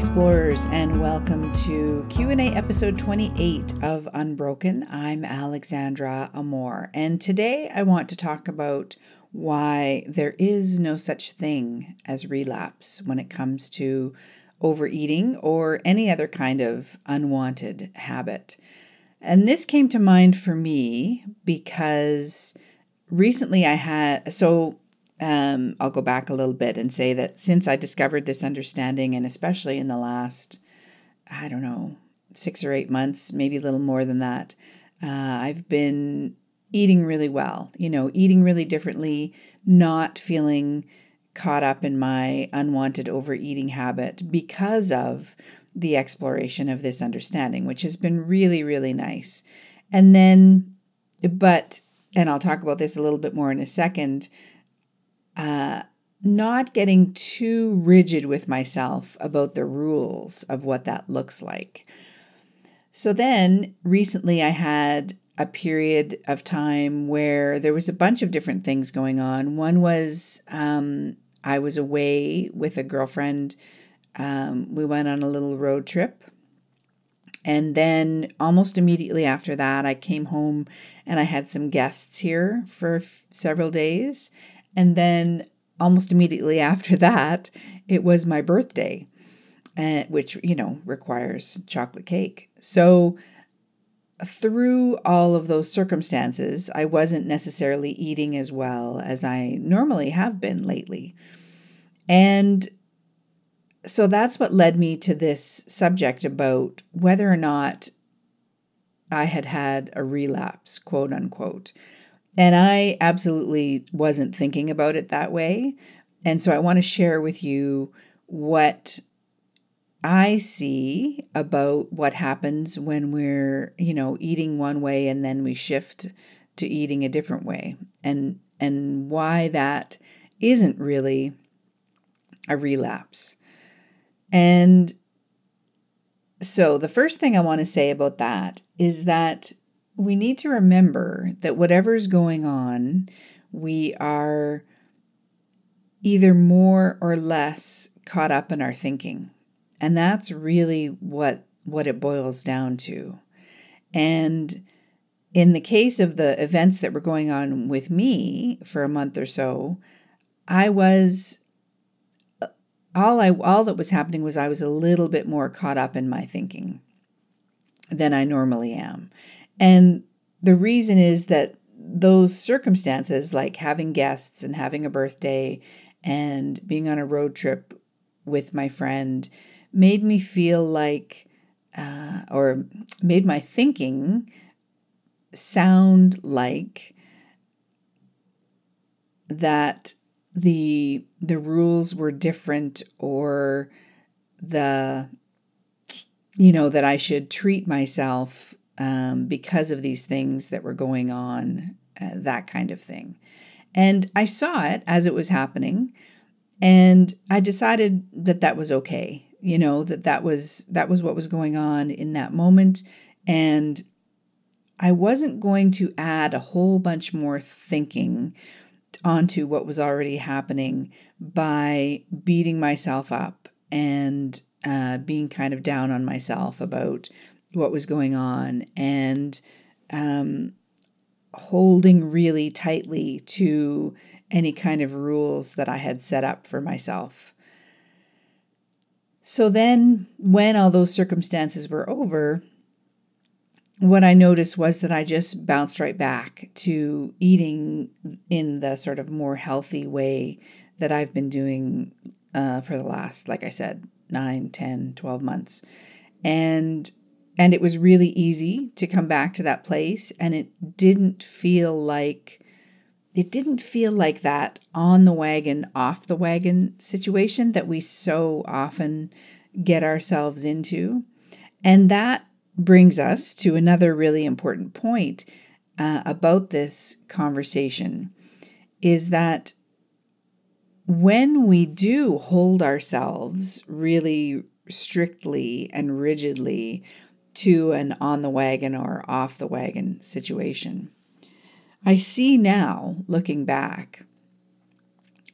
explorers and welcome to Q&A episode 28 of Unbroken. I'm Alexandra Amor and today I want to talk about why there is no such thing as relapse when it comes to overeating or any other kind of unwanted habit. And this came to mind for me because recently I had so um, I'll go back a little bit and say that since I discovered this understanding, and especially in the last, I don't know, six or eight months, maybe a little more than that, uh, I've been eating really well, you know, eating really differently, not feeling caught up in my unwanted overeating habit because of the exploration of this understanding, which has been really, really nice. And then, but, and I'll talk about this a little bit more in a second not getting too rigid with myself about the rules of what that looks like. So then recently I had a period of time where there was a bunch of different things going on. One was um, I was away with a girlfriend. Um, we went on a little road trip. And then almost immediately after that, I came home and I had some guests here for f- several days. And then almost immediately after that, it was my birthday, uh, which, you know, requires chocolate cake. So, through all of those circumstances, I wasn't necessarily eating as well as I normally have been lately. And so that's what led me to this subject about whether or not I had had a relapse, quote unquote. And I absolutely wasn't thinking about it that way. And so I want to share with you what I see about what happens when we're, you know, eating one way and then we shift to eating a different way and and why that isn't really a relapse. And so the first thing I want to say about that is that we need to remember that whatever's going on, we are either more or less caught up in our thinking. And that's really what what it boils down to. And in the case of the events that were going on with me for a month or so, I was all I all that was happening was I was a little bit more caught up in my thinking than I normally am. And the reason is that those circumstances, like having guests and having a birthday and being on a road trip with my friend, made me feel like, uh, or made my thinking sound like that the the rules were different or the you know that I should treat myself um, because of these things that were going on, uh, that kind of thing. And I saw it as it was happening, and I decided that that was okay. You know that that was that was what was going on in that moment, and I wasn't going to add a whole bunch more thinking onto what was already happening by beating myself up and uh, being kind of down on myself about what was going on and um, holding really tightly to any kind of rules that I had set up for myself. So then, when all those circumstances were over, what I noticed was that I just bounced right back to eating in the sort of more healthy way that I've been doing uh, for the last, like I said, 9, 10, 12 months. And and it was really easy to come back to that place. And it didn't feel like, it didn't feel like that on the wagon, off the wagon situation that we so often get ourselves into. And that brings us to another really important point uh, about this conversation is that when we do hold ourselves really strictly and rigidly to an on the wagon or off the wagon situation. I see now, looking back,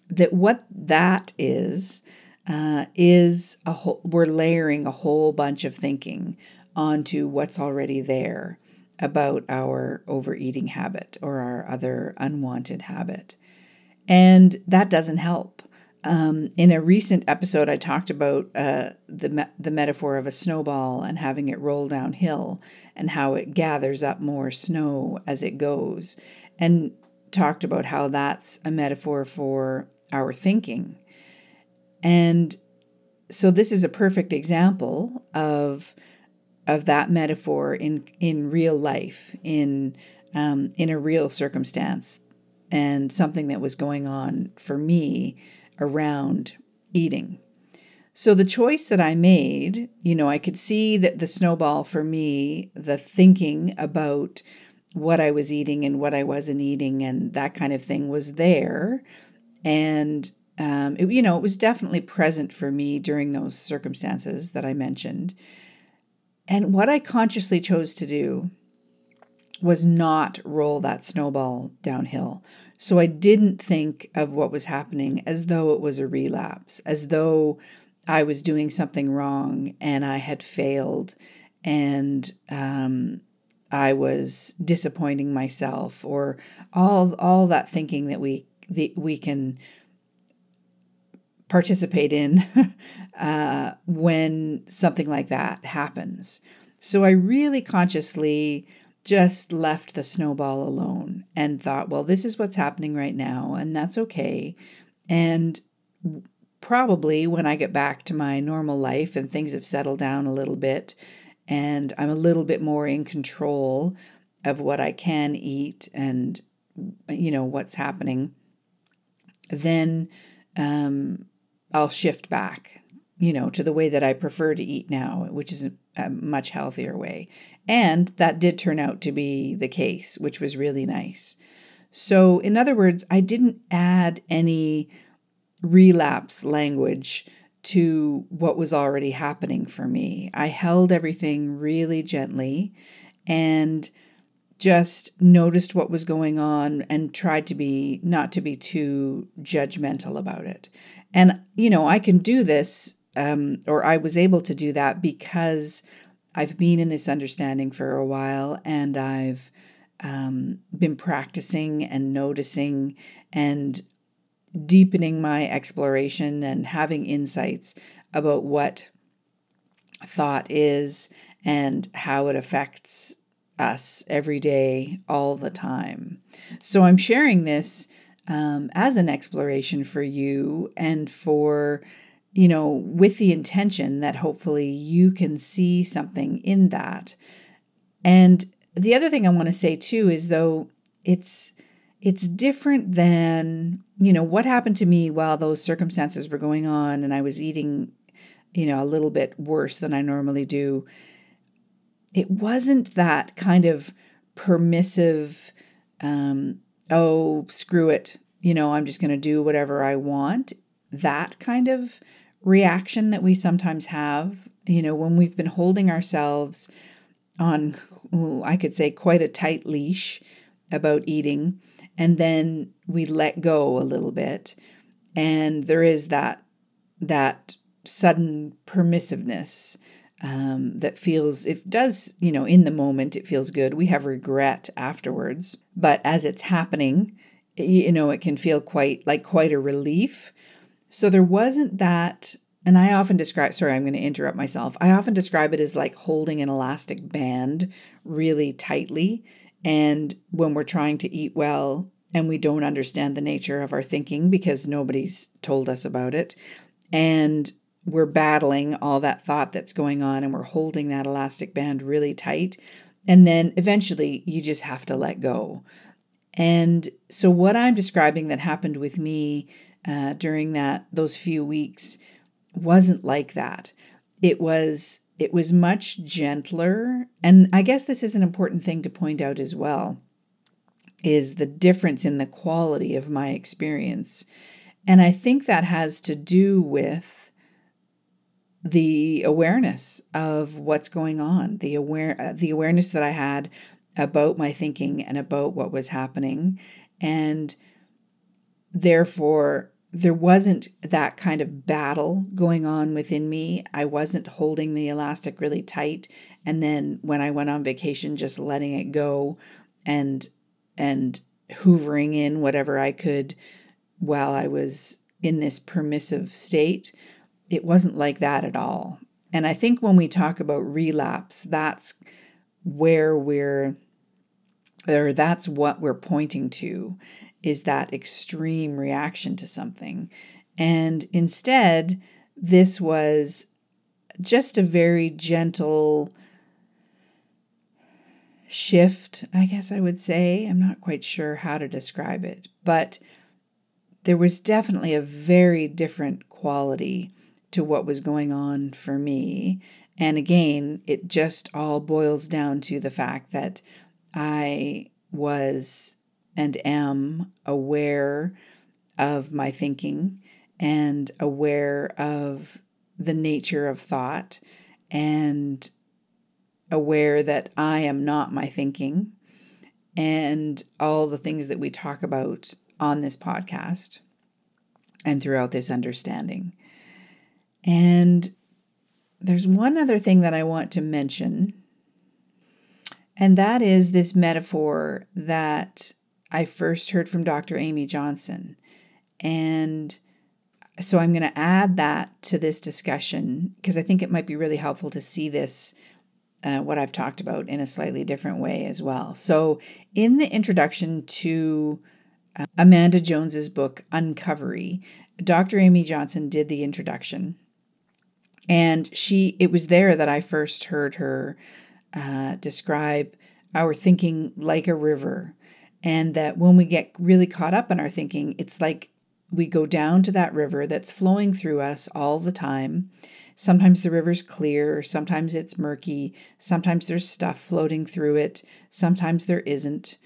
that what that is uh, is a whole, we're layering a whole bunch of thinking onto what's already there about our overeating habit or our other unwanted habit. And that doesn't help. Um, in a recent episode, I talked about uh, the me- the metaphor of a snowball and having it roll downhill, and how it gathers up more snow as it goes, and talked about how that's a metaphor for our thinking. And so this is a perfect example of of that metaphor in in real life, in um, in a real circumstance, and something that was going on for me around eating. So the choice that I made, you know, I could see that the snowball for me, the thinking about what I was eating and what I wasn't eating and that kind of thing was there. And, um, it, you know, it was definitely present for me during those circumstances that I mentioned. And what I consciously chose to do was not roll that snowball downhill. So I didn't think of what was happening as though it was a relapse, as though I was doing something wrong and I had failed and um, I was disappointing myself, or all all that thinking that we the, we can participate in uh, when something like that happens. So I really consciously just left the snowball alone and thought, well, this is what's happening right now, and that's okay. And probably when I get back to my normal life and things have settled down a little bit, and I'm a little bit more in control of what I can eat and you know what's happening, then um, I'll shift back, you know, to the way that I prefer to eat now, which is a much healthier way. And that did turn out to be the case, which was really nice. So, in other words, I didn't add any relapse language to what was already happening for me. I held everything really gently and just noticed what was going on and tried to be not to be too judgmental about it. And, you know, I can do this, um, or I was able to do that because I've been in this understanding for a while and I've um, been practicing and noticing and deepening my exploration and having insights about what thought is and how it affects us every day, all the time. So I'm sharing this um, as an exploration for you and for, you know, with the intention that hopefully you can see something in that. And the other thing I want to say too is though it's it's different than, you know, what happened to me while those circumstances were going on and I was eating, you know, a little bit worse than I normally do. It wasn't that kind of permissive um, oh, screw it, you know, I'm just going to do whatever I want. That kind of reaction that we sometimes have, you know, when we've been holding ourselves on, I could say, quite a tight leash about eating, and then we let go a little bit, and there is that that sudden permissiveness um, that feels it does you know in the moment it feels good. We have regret afterwards but as it's happening you know it can feel quite like quite a relief so there wasn't that and i often describe sorry i'm going to interrupt myself i often describe it as like holding an elastic band really tightly and when we're trying to eat well and we don't understand the nature of our thinking because nobody's told us about it and we're battling all that thought that's going on and we're holding that elastic band really tight. And then eventually you just have to let go. And so, what I'm describing that happened with me uh, during that those few weeks wasn't like that. It was it was much gentler, and I guess this is an important thing to point out as well. Is the difference in the quality of my experience. And I think that has to do with the awareness of what's going on, the aware uh, the awareness that I had about my thinking and about what was happening and therefore there wasn't that kind of battle going on within me. I wasn't holding the elastic really tight and then when I went on vacation just letting it go and and hoovering in whatever I could while I was in this permissive state. It wasn't like that at all. And I think when we talk about relapse, that's where we're or that's what we're pointing to is that extreme reaction to something. And instead, this was just a very gentle shift, I guess I would say. I'm not quite sure how to describe it, but there was definitely a very different quality to what was going on for me. And again, it just all boils down to the fact that I was and am aware of my thinking and aware of the nature of thought and aware that I am not my thinking and all the things that we talk about on this podcast and throughout this understanding. And there's one other thing that I want to mention, and that is this metaphor that I first heard from Dr. Amy Johnson. And so I'm going to add that to this discussion because I think it might be really helpful to see this, uh, what I've talked about, in a slightly different way as well. So, in the introduction to uh, Amanda Jones's book, Uncovery, Dr. Amy Johnson did the introduction. And she, it was there that I first heard her uh, describe our thinking like a river and that when we get really caught up in our thinking, it's like we go down to that river that's flowing through us all the time. Sometimes the river's clear, sometimes it's murky, sometimes there's stuff floating through it, sometimes there isn't.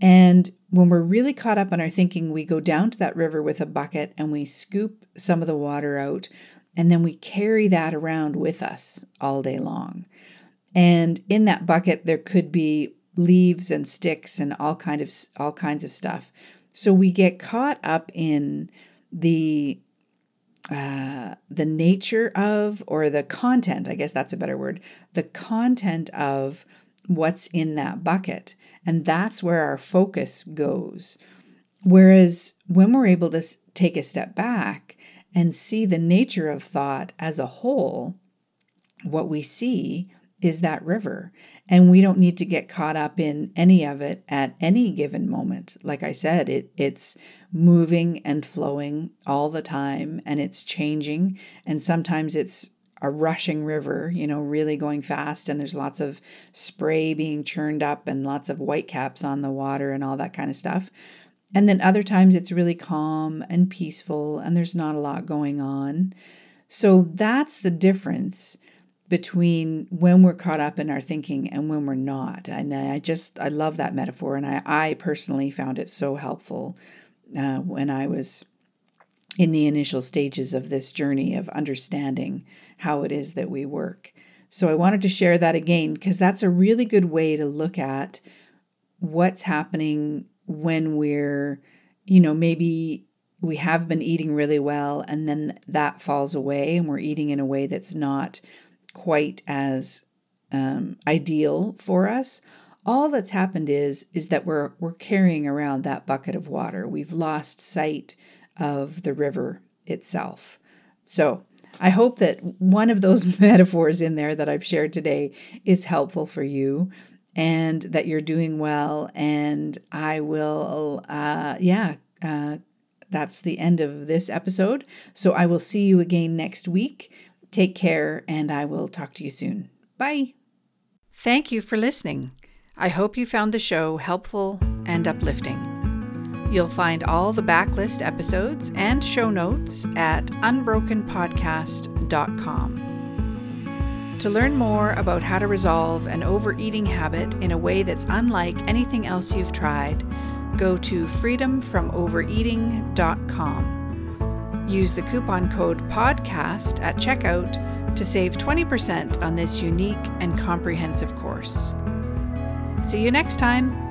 And when we're really caught up in our thinking, we go down to that river with a bucket and we scoop some of the water out, and then we carry that around with us all day long. And in that bucket, there could be leaves and sticks and all kind of all kinds of stuff. So we get caught up in the uh, the nature of or the content. I guess that's a better word. The content of what's in that bucket, and that's where our focus goes. Whereas when we're able to take a step back and see the nature of thought as a whole, what we see is that river. And we don't need to get caught up in any of it at any given moment. Like I said, it it's moving and flowing all the time and it's changing. And sometimes it's a rushing river, you know, really going fast, and there's lots of spray being churned up and lots of whitecaps on the water and all that kind of stuff. And then other times it's really calm and peaceful and there's not a lot going on. So that's the difference between when we're caught up in our thinking and when we're not. And I just, I love that metaphor. And I, I personally found it so helpful uh, when I was in the initial stages of this journey of understanding how it is that we work. So I wanted to share that again because that's a really good way to look at what's happening when we're, you know, maybe we have been eating really well and then that falls away and we're eating in a way that's not quite as um, ideal for us. All that's happened is is that we're we're carrying around that bucket of water. We've lost sight of the river itself. So I hope that one of those metaphors in there that I've shared today is helpful for you and that you're doing well. And I will, uh, yeah, uh, that's the end of this episode. So I will see you again next week. Take care, and I will talk to you soon. Bye. Thank you for listening. I hope you found the show helpful and uplifting. You'll find all the backlist episodes and show notes at unbrokenpodcast.com. To learn more about how to resolve an overeating habit in a way that's unlike anything else you've tried, go to freedomfromovereating.com. Use the coupon code PODCAST at checkout to save 20% on this unique and comprehensive course. See you next time.